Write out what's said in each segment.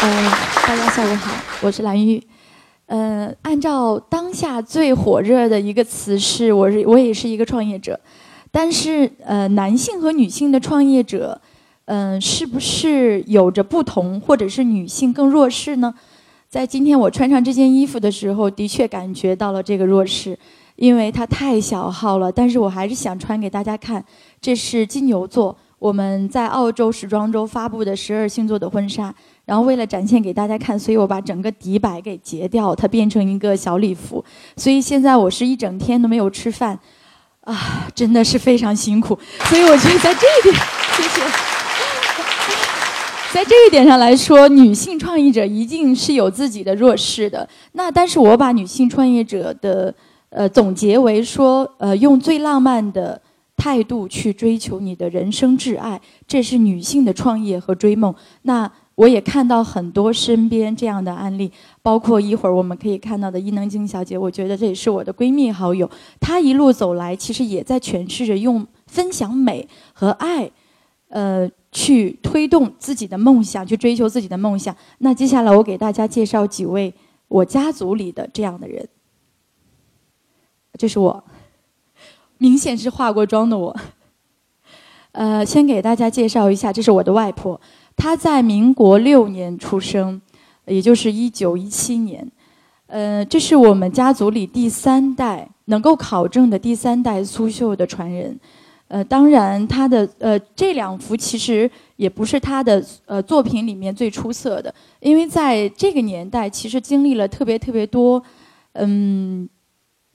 呃，大家下午好，我是蓝玉。呃，按照当下最火热的一个词是，我是我也是一个创业者，但是呃，男性和女性的创业者，嗯，是不是有着不同，或者是女性更弱势呢？在今天我穿上这件衣服的时候，的确感觉到了这个弱势，因为它太小号了。但是我还是想穿给大家看，这是金牛座，我们在澳洲时装周发布的十二星座的婚纱。然后为了展现给大家看，所以我把整个底摆给截掉，它变成一个小礼服。所以现在我是一整天都没有吃饭，啊，真的是非常辛苦。所以我觉得在这一点，谢谢。在这一点上来说，女性创业者一定是有自己的弱势的。那但是我把女性创业者的呃总结为说，呃，用最浪漫的态度去追求你的人生挚爱，这是女性的创业和追梦。那我也看到很多身边这样的案例，包括一会儿我们可以看到的伊能静小姐，我觉得这也是我的闺蜜好友。她一路走来，其实也在诠释着用分享美和爱，呃。去推动自己的梦想，去追求自己的梦想。那接下来我给大家介绍几位我家族里的这样的人。这是我，明显是化过妆的我。呃，先给大家介绍一下，这是我的外婆，她在民国六年出生，也就是一九一七年。呃，这是我们家族里第三代能够考证的第三代苏绣的传人。呃，当然，她的呃这两幅其实也不是她的呃作品里面最出色的，因为在这个年代，其实经历了特别特别多，嗯。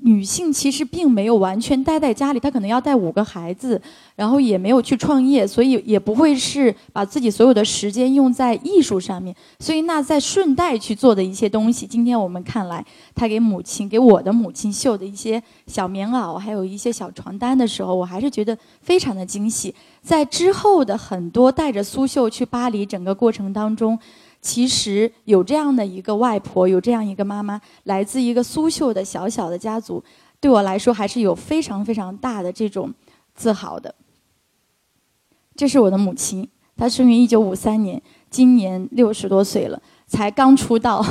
女性其实并没有完全待在家里，她可能要带五个孩子，然后也没有去创业，所以也不会是把自己所有的时间用在艺术上面。所以那在顺带去做的一些东西，今天我们看来，她给母亲、给我的母亲绣的一些小棉袄，还有一些小床单的时候，我还是觉得非常的惊喜。在之后的很多带着苏绣去巴黎整个过程当中。其实有这样的一个外婆，有这样一个妈妈，来自一个苏绣的小小的家族，对我来说还是有非常非常大的这种自豪的。这是我的母亲，她生于一九五三年，今年六十多岁了，才刚出道，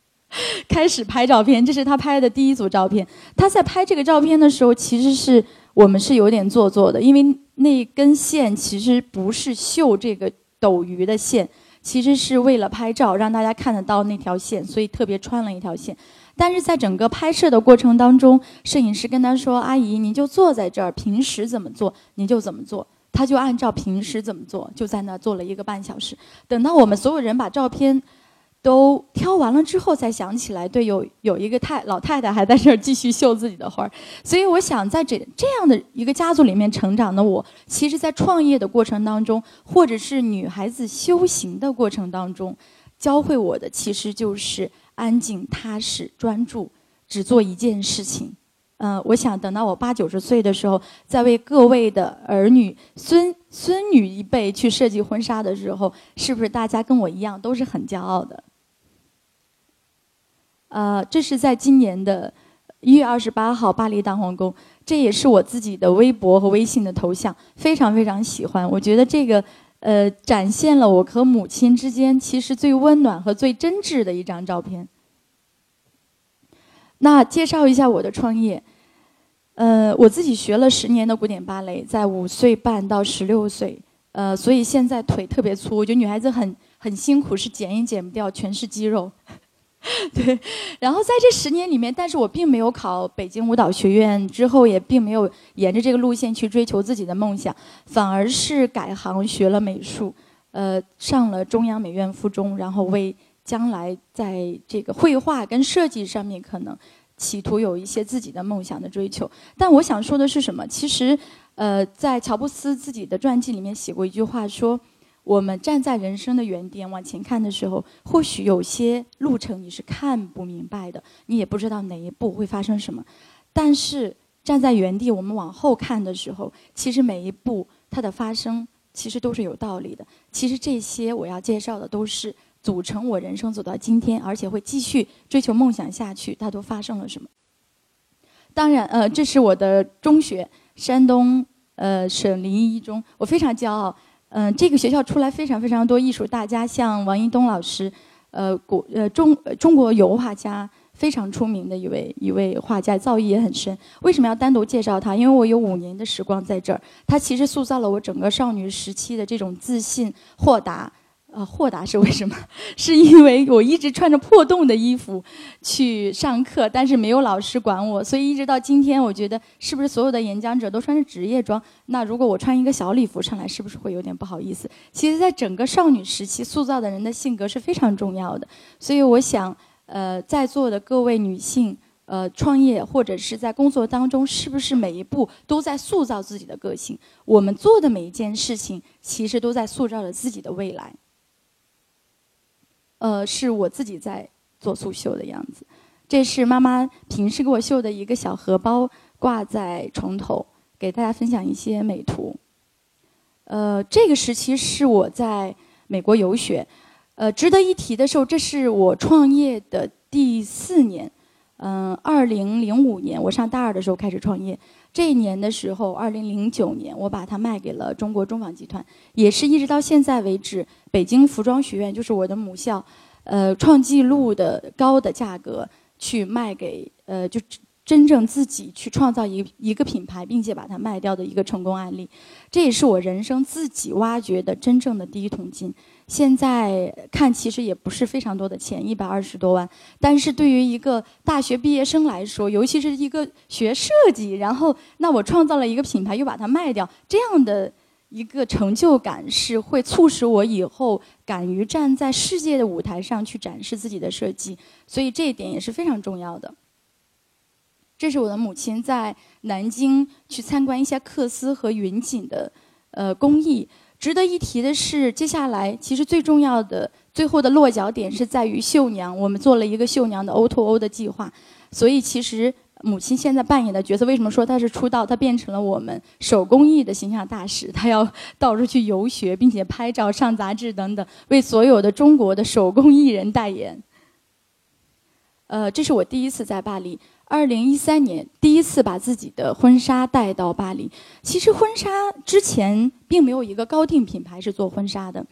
开始拍照片。这是她拍的第一组照片。她在拍这个照片的时候，其实是我们是有点做作的，因为那根线其实不是绣这个斗鱼的线。其实是为了拍照，让大家看得到那条线，所以特别穿了一条线。但是在整个拍摄的过程当中，摄影师跟他说：“阿姨，您就坐在这儿，平时怎么做您就怎么做。”他就按照平时怎么做，就在那坐了一个半小时。等到我们所有人把照片。都挑完了之后才想起来，对，有有一个太老太太还在这儿继续绣自己的花儿，所以我想在这这样的一个家族里面成长的我，其实，在创业的过程当中，或者是女孩子修行的过程当中，教会我的其实就是安静、踏实、专注，只做一件事情。嗯，我想等到我八九十岁的时候，在为各位的儿女、孙孙女一辈去设计婚纱的时候，是不是大家跟我一样都是很骄傲的？呃，这是在今年的一月二十八号巴黎大皇宫，这也是我自己的微博和微信的头像，非常非常喜欢。我觉得这个呃，展现了我和母亲之间其实最温暖和最真挚的一张照片。那介绍一下我的创业，呃，我自己学了十年的古典芭蕾，在五岁半到十六岁，呃，所以现在腿特别粗。我觉得女孩子很很辛苦，是减也减不掉，全是肌肉。对，然后在这十年里面，但是我并没有考北京舞蹈学院，之后也并没有沿着这个路线去追求自己的梦想，反而是改行学了美术，呃，上了中央美院附中，然后为将来在这个绘画跟设计上面可能企图有一些自己的梦想的追求。但我想说的是什么？其实，呃，在乔布斯自己的传记里面写过一句话说。我们站在人生的原点往前看的时候，或许有些路程你是看不明白的，你也不知道哪一步会发生什么。但是站在原地，我们往后看的时候，其实每一步它的发生其实都是有道理的。其实这些我要介绍的都是组成我人生走到今天，而且会继续追求梦想下去，它都发生了什么。当然，呃，这是我的中学，山东呃省临沂一中，我非常骄傲。嗯，这个学校出来非常非常多艺术大家，像王一东老师，呃，古呃中中国油画家非常出名的一位一位画家，造诣也很深。为什么要单独介绍他？因为我有五年的时光在这儿，他其实塑造了我整个少女时期的这种自信、豁达。啊，豁达是为什么？是因为我一直穿着破洞的衣服去上课，但是没有老师管我，所以一直到今天，我觉得是不是所有的演讲者都穿着职业装？那如果我穿一个小礼服上来，是不是会有点不好意思？其实，在整个少女时期塑造的人的性格是非常重要的，所以我想，呃，在座的各位女性，呃，创业或者是在工作当中，是不是每一步都在塑造自己的个性？我们做的每一件事情，其实都在塑造着自己的未来。呃，是我自己在做素绣的样子。这是妈妈平时给我绣的一个小荷包，挂在床头，给大家分享一些美图。呃，这个时期是我在美国游学。呃，值得一提的是，这是我创业的第四年。嗯，二零零五年我上大二的时候开始创业。这一年的时候，二零零九年，我把它卖给了中国中纺集团，也是一直到现在为止，北京服装学院就是我的母校，呃，创纪录的高的价格去卖给呃，就真正自己去创造一一个品牌，并且把它卖掉的一个成功案例，这也是我人生自己挖掘的真正的第一桶金。现在看，其实也不是非常多的钱，一百二十多万。但是对于一个大学毕业生来说，尤其是一个学设计，然后那我创造了一个品牌，又把它卖掉，这样的一个成就感是会促使我以后敢于站在世界的舞台上去展示自己的设计。所以这一点也是非常重要的。这是我的母亲在南京去参观一些缂丝和云锦的呃工艺。值得一提的是，接下来其实最重要的最后的落脚点是在于绣娘。我们做了一个绣娘的 O2O 的计划，所以其实母亲现在扮演的角色，为什么说她是出道？她变成了我们手工艺的形象大使，她要 到处去游学，并且拍照、上杂志等等，为所有的中国的手工艺人代言。呃，这是我第一次在巴黎。二零一三年第一次把自己的婚纱带到巴黎。其实婚纱之前并没有一个高定品牌是做婚纱的。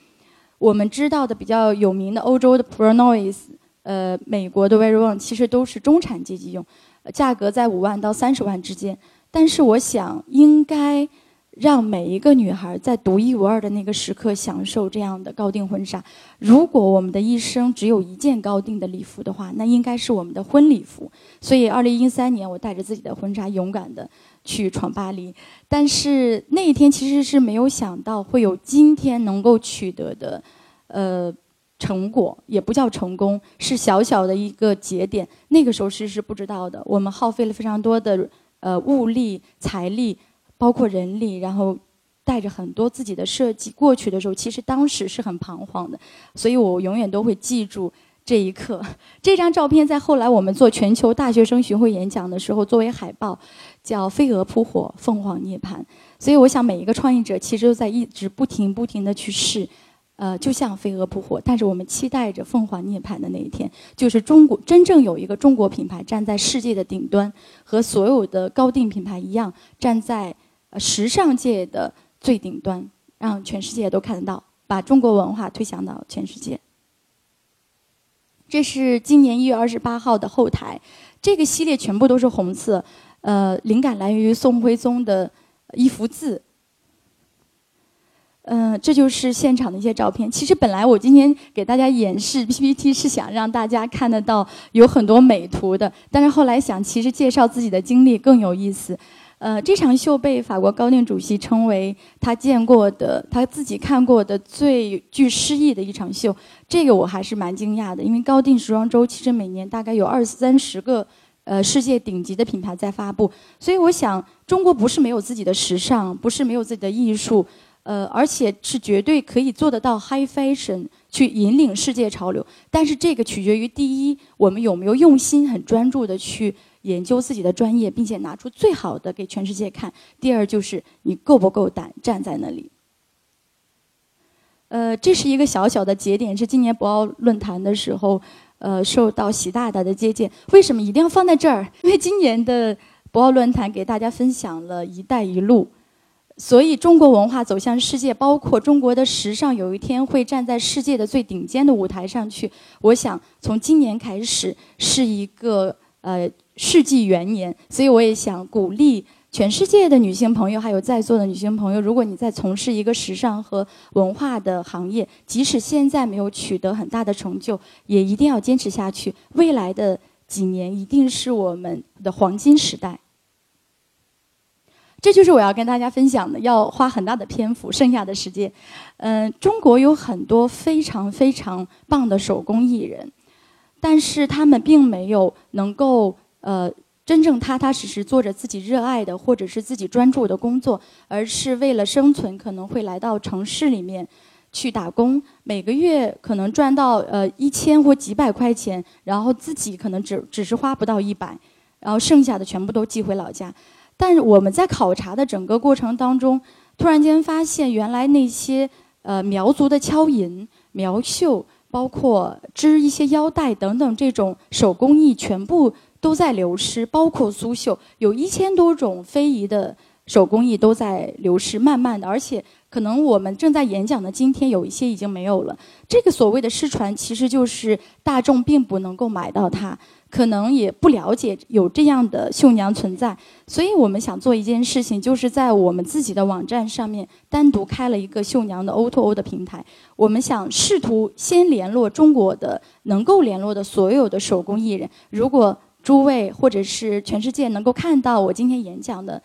我们知道的比较有名的欧洲的 Pronois，呃，美国的 Very One，其实都是中产阶级用，价格在五万到三十万之间。但是我想应该。让每一个女孩在独一无二的那个时刻享受这样的高定婚纱。如果我们的一生只有一件高定的礼服的话，那应该是我们的婚礼服。所以，二零一三年我带着自己的婚纱勇敢的去闯巴黎。但是那一天其实是没有想到会有今天能够取得的，呃，成果也不叫成功，是小小的一个节点。那个时候其实是不知道的，我们耗费了非常多的呃物力财力。包括人力，然后带着很多自己的设计过去的时候，其实当时是很彷徨的，所以我永远都会记住这一刻。这张照片在后来我们做全球大学生巡回演讲的时候作为海报，叫“飞蛾扑火，凤凰涅槃”。所以我想每一个创业者其实都在一直不停不停的去试。呃，就像飞蛾扑火，但是我们期待着凤凰涅槃的那一天，就是中国真正有一个中国品牌站在世界的顶端，和所有的高定品牌一样，站在时尚界的最顶端，让全世界都看得到，把中国文化推向到全世界。这是今年一月二十八号的后台，这个系列全部都是红色，呃，灵感来源于宋徽宗的一幅字。嗯，这就是现场的一些照片。其实本来我今天给大家演示 PPT 是想让大家看得到有很多美图的，但是后来想，其实介绍自己的经历更有意思。呃，这场秀被法国高定主席称为他见过的、他自己看过的最具诗意的一场秀。这个我还是蛮惊讶的，因为高定时装周其实每年大概有二三十个呃世界顶级的品牌在发布，所以我想中国不是没有自己的时尚，不是没有自己的艺术。呃，而且是绝对可以做得到 high fashion 去引领世界潮流，但是这个取决于第一，我们有没有用心、很专注的去研究自己的专业，并且拿出最好的给全世界看；第二就是你够不够胆站在那里。呃，这是一个小小的节点，是今年博鳌论坛的时候，呃，受到习大大的接见。为什么一定要放在这儿？因为今年的博鳌论坛给大家分享了一带一路。所以中国文化走向世界，包括中国的时尚，有一天会站在世界的最顶尖的舞台上去。我想从今年开始是一个呃世纪元年，所以我也想鼓励。全世界的女性朋友，还有在座的女性朋友，如果你在从事一个时尚和文化的行业，即使现在没有取得很大的成就，也一定要坚持下去。未来的几年一定是我们的黄金时代。这就是我要跟大家分享的，要花很大的篇幅，剩下的时间，嗯，中国有很多非常非常棒的手工艺人，但是他们并没有能够呃。真正踏踏实实做着自己热爱的或者是自己专注的工作，而是为了生存，可能会来到城市里面去打工，每个月可能赚到呃一千或几百块钱，然后自己可能只只是花不到一百，然后剩下的全部都寄回老家。但是我们在考察的整个过程当中，突然间发现，原来那些呃苗族的敲银、苗绣，包括织一些腰带等等这种手工艺，全部。都在流失，包括苏绣，有一千多种非遗的手工艺都在流失，慢慢的，而且可能我们正在演讲的今天，有一些已经没有了。这个所谓的失传，其实就是大众并不能够买到它，可能也不了解有这样的绣娘存在。所以我们想做一件事情，就是在我们自己的网站上面单独开了一个绣娘的 O2O 的平台。我们想试图先联络中国的能够联络的所有的手工艺人，如果。诸位，或者是全世界能够看到我今天演讲的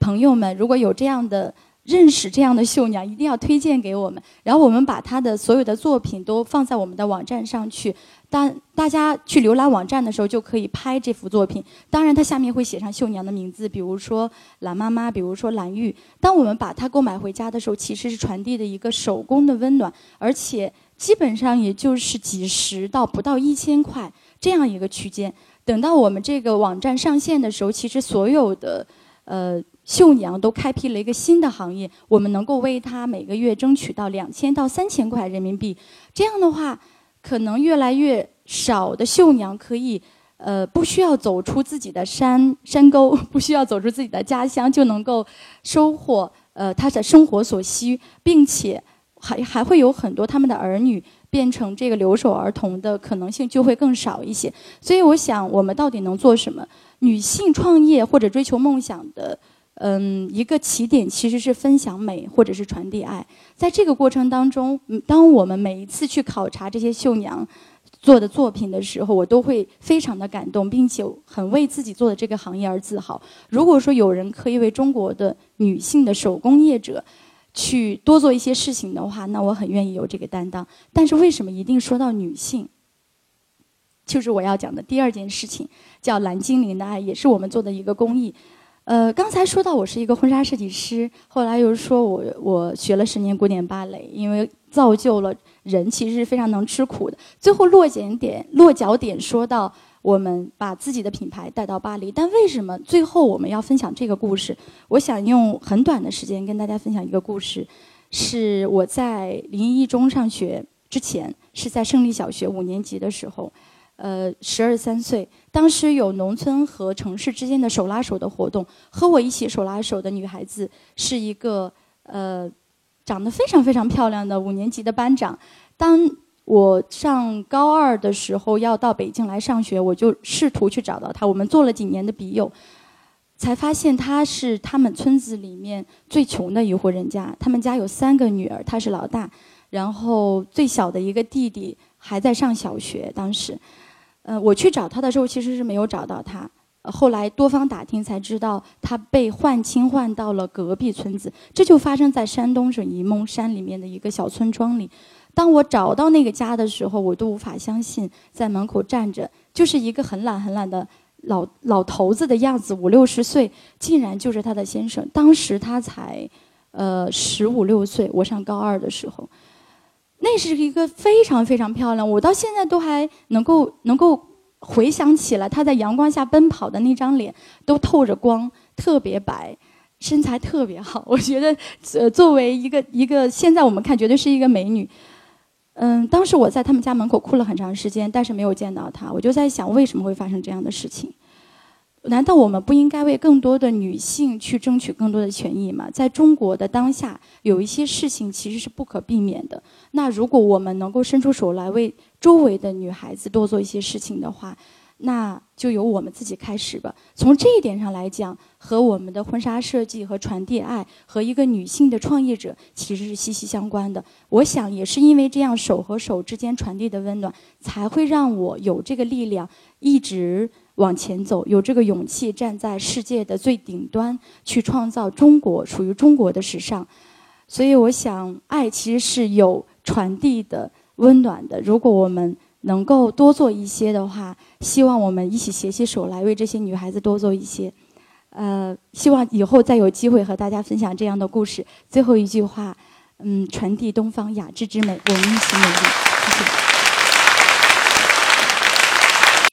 朋友们，如果有这样的认识这样的绣娘，一定要推荐给我们。然后我们把她的所有的作品都放在我们的网站上去。当大家去浏览网站的时候，就可以拍这幅作品。当然，它下面会写上绣娘的名字，比如说蓝妈妈，比如说蓝玉。当我们把它购买回家的时候，其实是传递的一个手工的温暖，而且基本上也就是几十到不到一千块这样一个区间。等到我们这个网站上线的时候，其实所有的呃绣娘都开辟了一个新的行业，我们能够为她每个月争取到两千到三千块人民币。这样的话，可能越来越少的绣娘可以呃不需要走出自己的山山沟，不需要走出自己的家乡，就能够收获呃她的生活所需，并且还还会有很多他们的儿女。变成这个留守儿童的可能性就会更少一些，所以我想，我们到底能做什么？女性创业或者追求梦想的，嗯，一个起点其实是分享美或者是传递爱。在这个过程当中，当我们每一次去考察这些绣娘做的作品的时候，我都会非常的感动，并且很为自己做的这个行业而自豪。如果说有人可以为中国的女性的手工业者，去多做一些事情的话，那我很愿意有这个担当。但是为什么一定说到女性？就是我要讲的第二件事情，叫蓝精灵的爱，也是我们做的一个公益。呃，刚才说到我是一个婚纱设计师，后来又说我我学了十年古典芭蕾，因为造就了人其实是非常能吃苦的。最后落脚点落脚点说到。我们把自己的品牌带到巴黎，但为什么最后我们要分享这个故事？我想用很短的时间跟大家分享一个故事，是我在临沂一中上学之前，是在胜利小学五年级的时候，呃，十二三岁，当时有农村和城市之间的手拉手的活动，和我一起手拉手的女孩子是一个呃，长得非常非常漂亮的五年级的班长，当。我上高二的时候要到北京来上学，我就试图去找到他。我们做了几年的笔友，才发现他是他们村子里面最穷的一户人家。他们家有三个女儿，他是老大，然后最小的一个弟弟还在上小学。当时，呃，我去找他的时候，其实是没有找到他。后来多方打听才知道，他被换亲换到了隔壁村子。这就发生在山东省沂蒙山里面的一个小村庄里。当我找到那个家的时候，我都无法相信，在门口站着就是一个很懒很懒的老老头子的样子，五六十岁，竟然就是他的先生。当时他才，呃，十五六岁，我上高二的时候，那是一个非常非常漂亮，我到现在都还能够能够回想起来，他在阳光下奔跑的那张脸，都透着光，特别白。身材特别好，我觉得，呃，作为一个一个现在我们看绝对是一个美女。嗯，当时我在他们家门口哭了很长时间，但是没有见到他。我就在想，为什么会发生这样的事情？难道我们不应该为更多的女性去争取更多的权益吗？在中国的当下，有一些事情其实是不可避免的。那如果我们能够伸出手来为周围的女孩子多做一些事情的话，那就由我们自己开始吧。从这一点上来讲，和我们的婚纱设计和传递爱，和一个女性的创业者其实是息息相关的。我想也是因为这样手和手之间传递的温暖，才会让我有这个力量一直往前走，有这个勇气站在世界的最顶端，去创造中国属于中国的时尚。所以我想，爱其实是有传递的温暖的。如果我们能够多做一些的话，希望我们一起携起手来，为这些女孩子多做一些。呃，希望以后再有机会和大家分享这样的故事。最后一句话，嗯，传递东方雅致之美，我们一起努力。谢谢。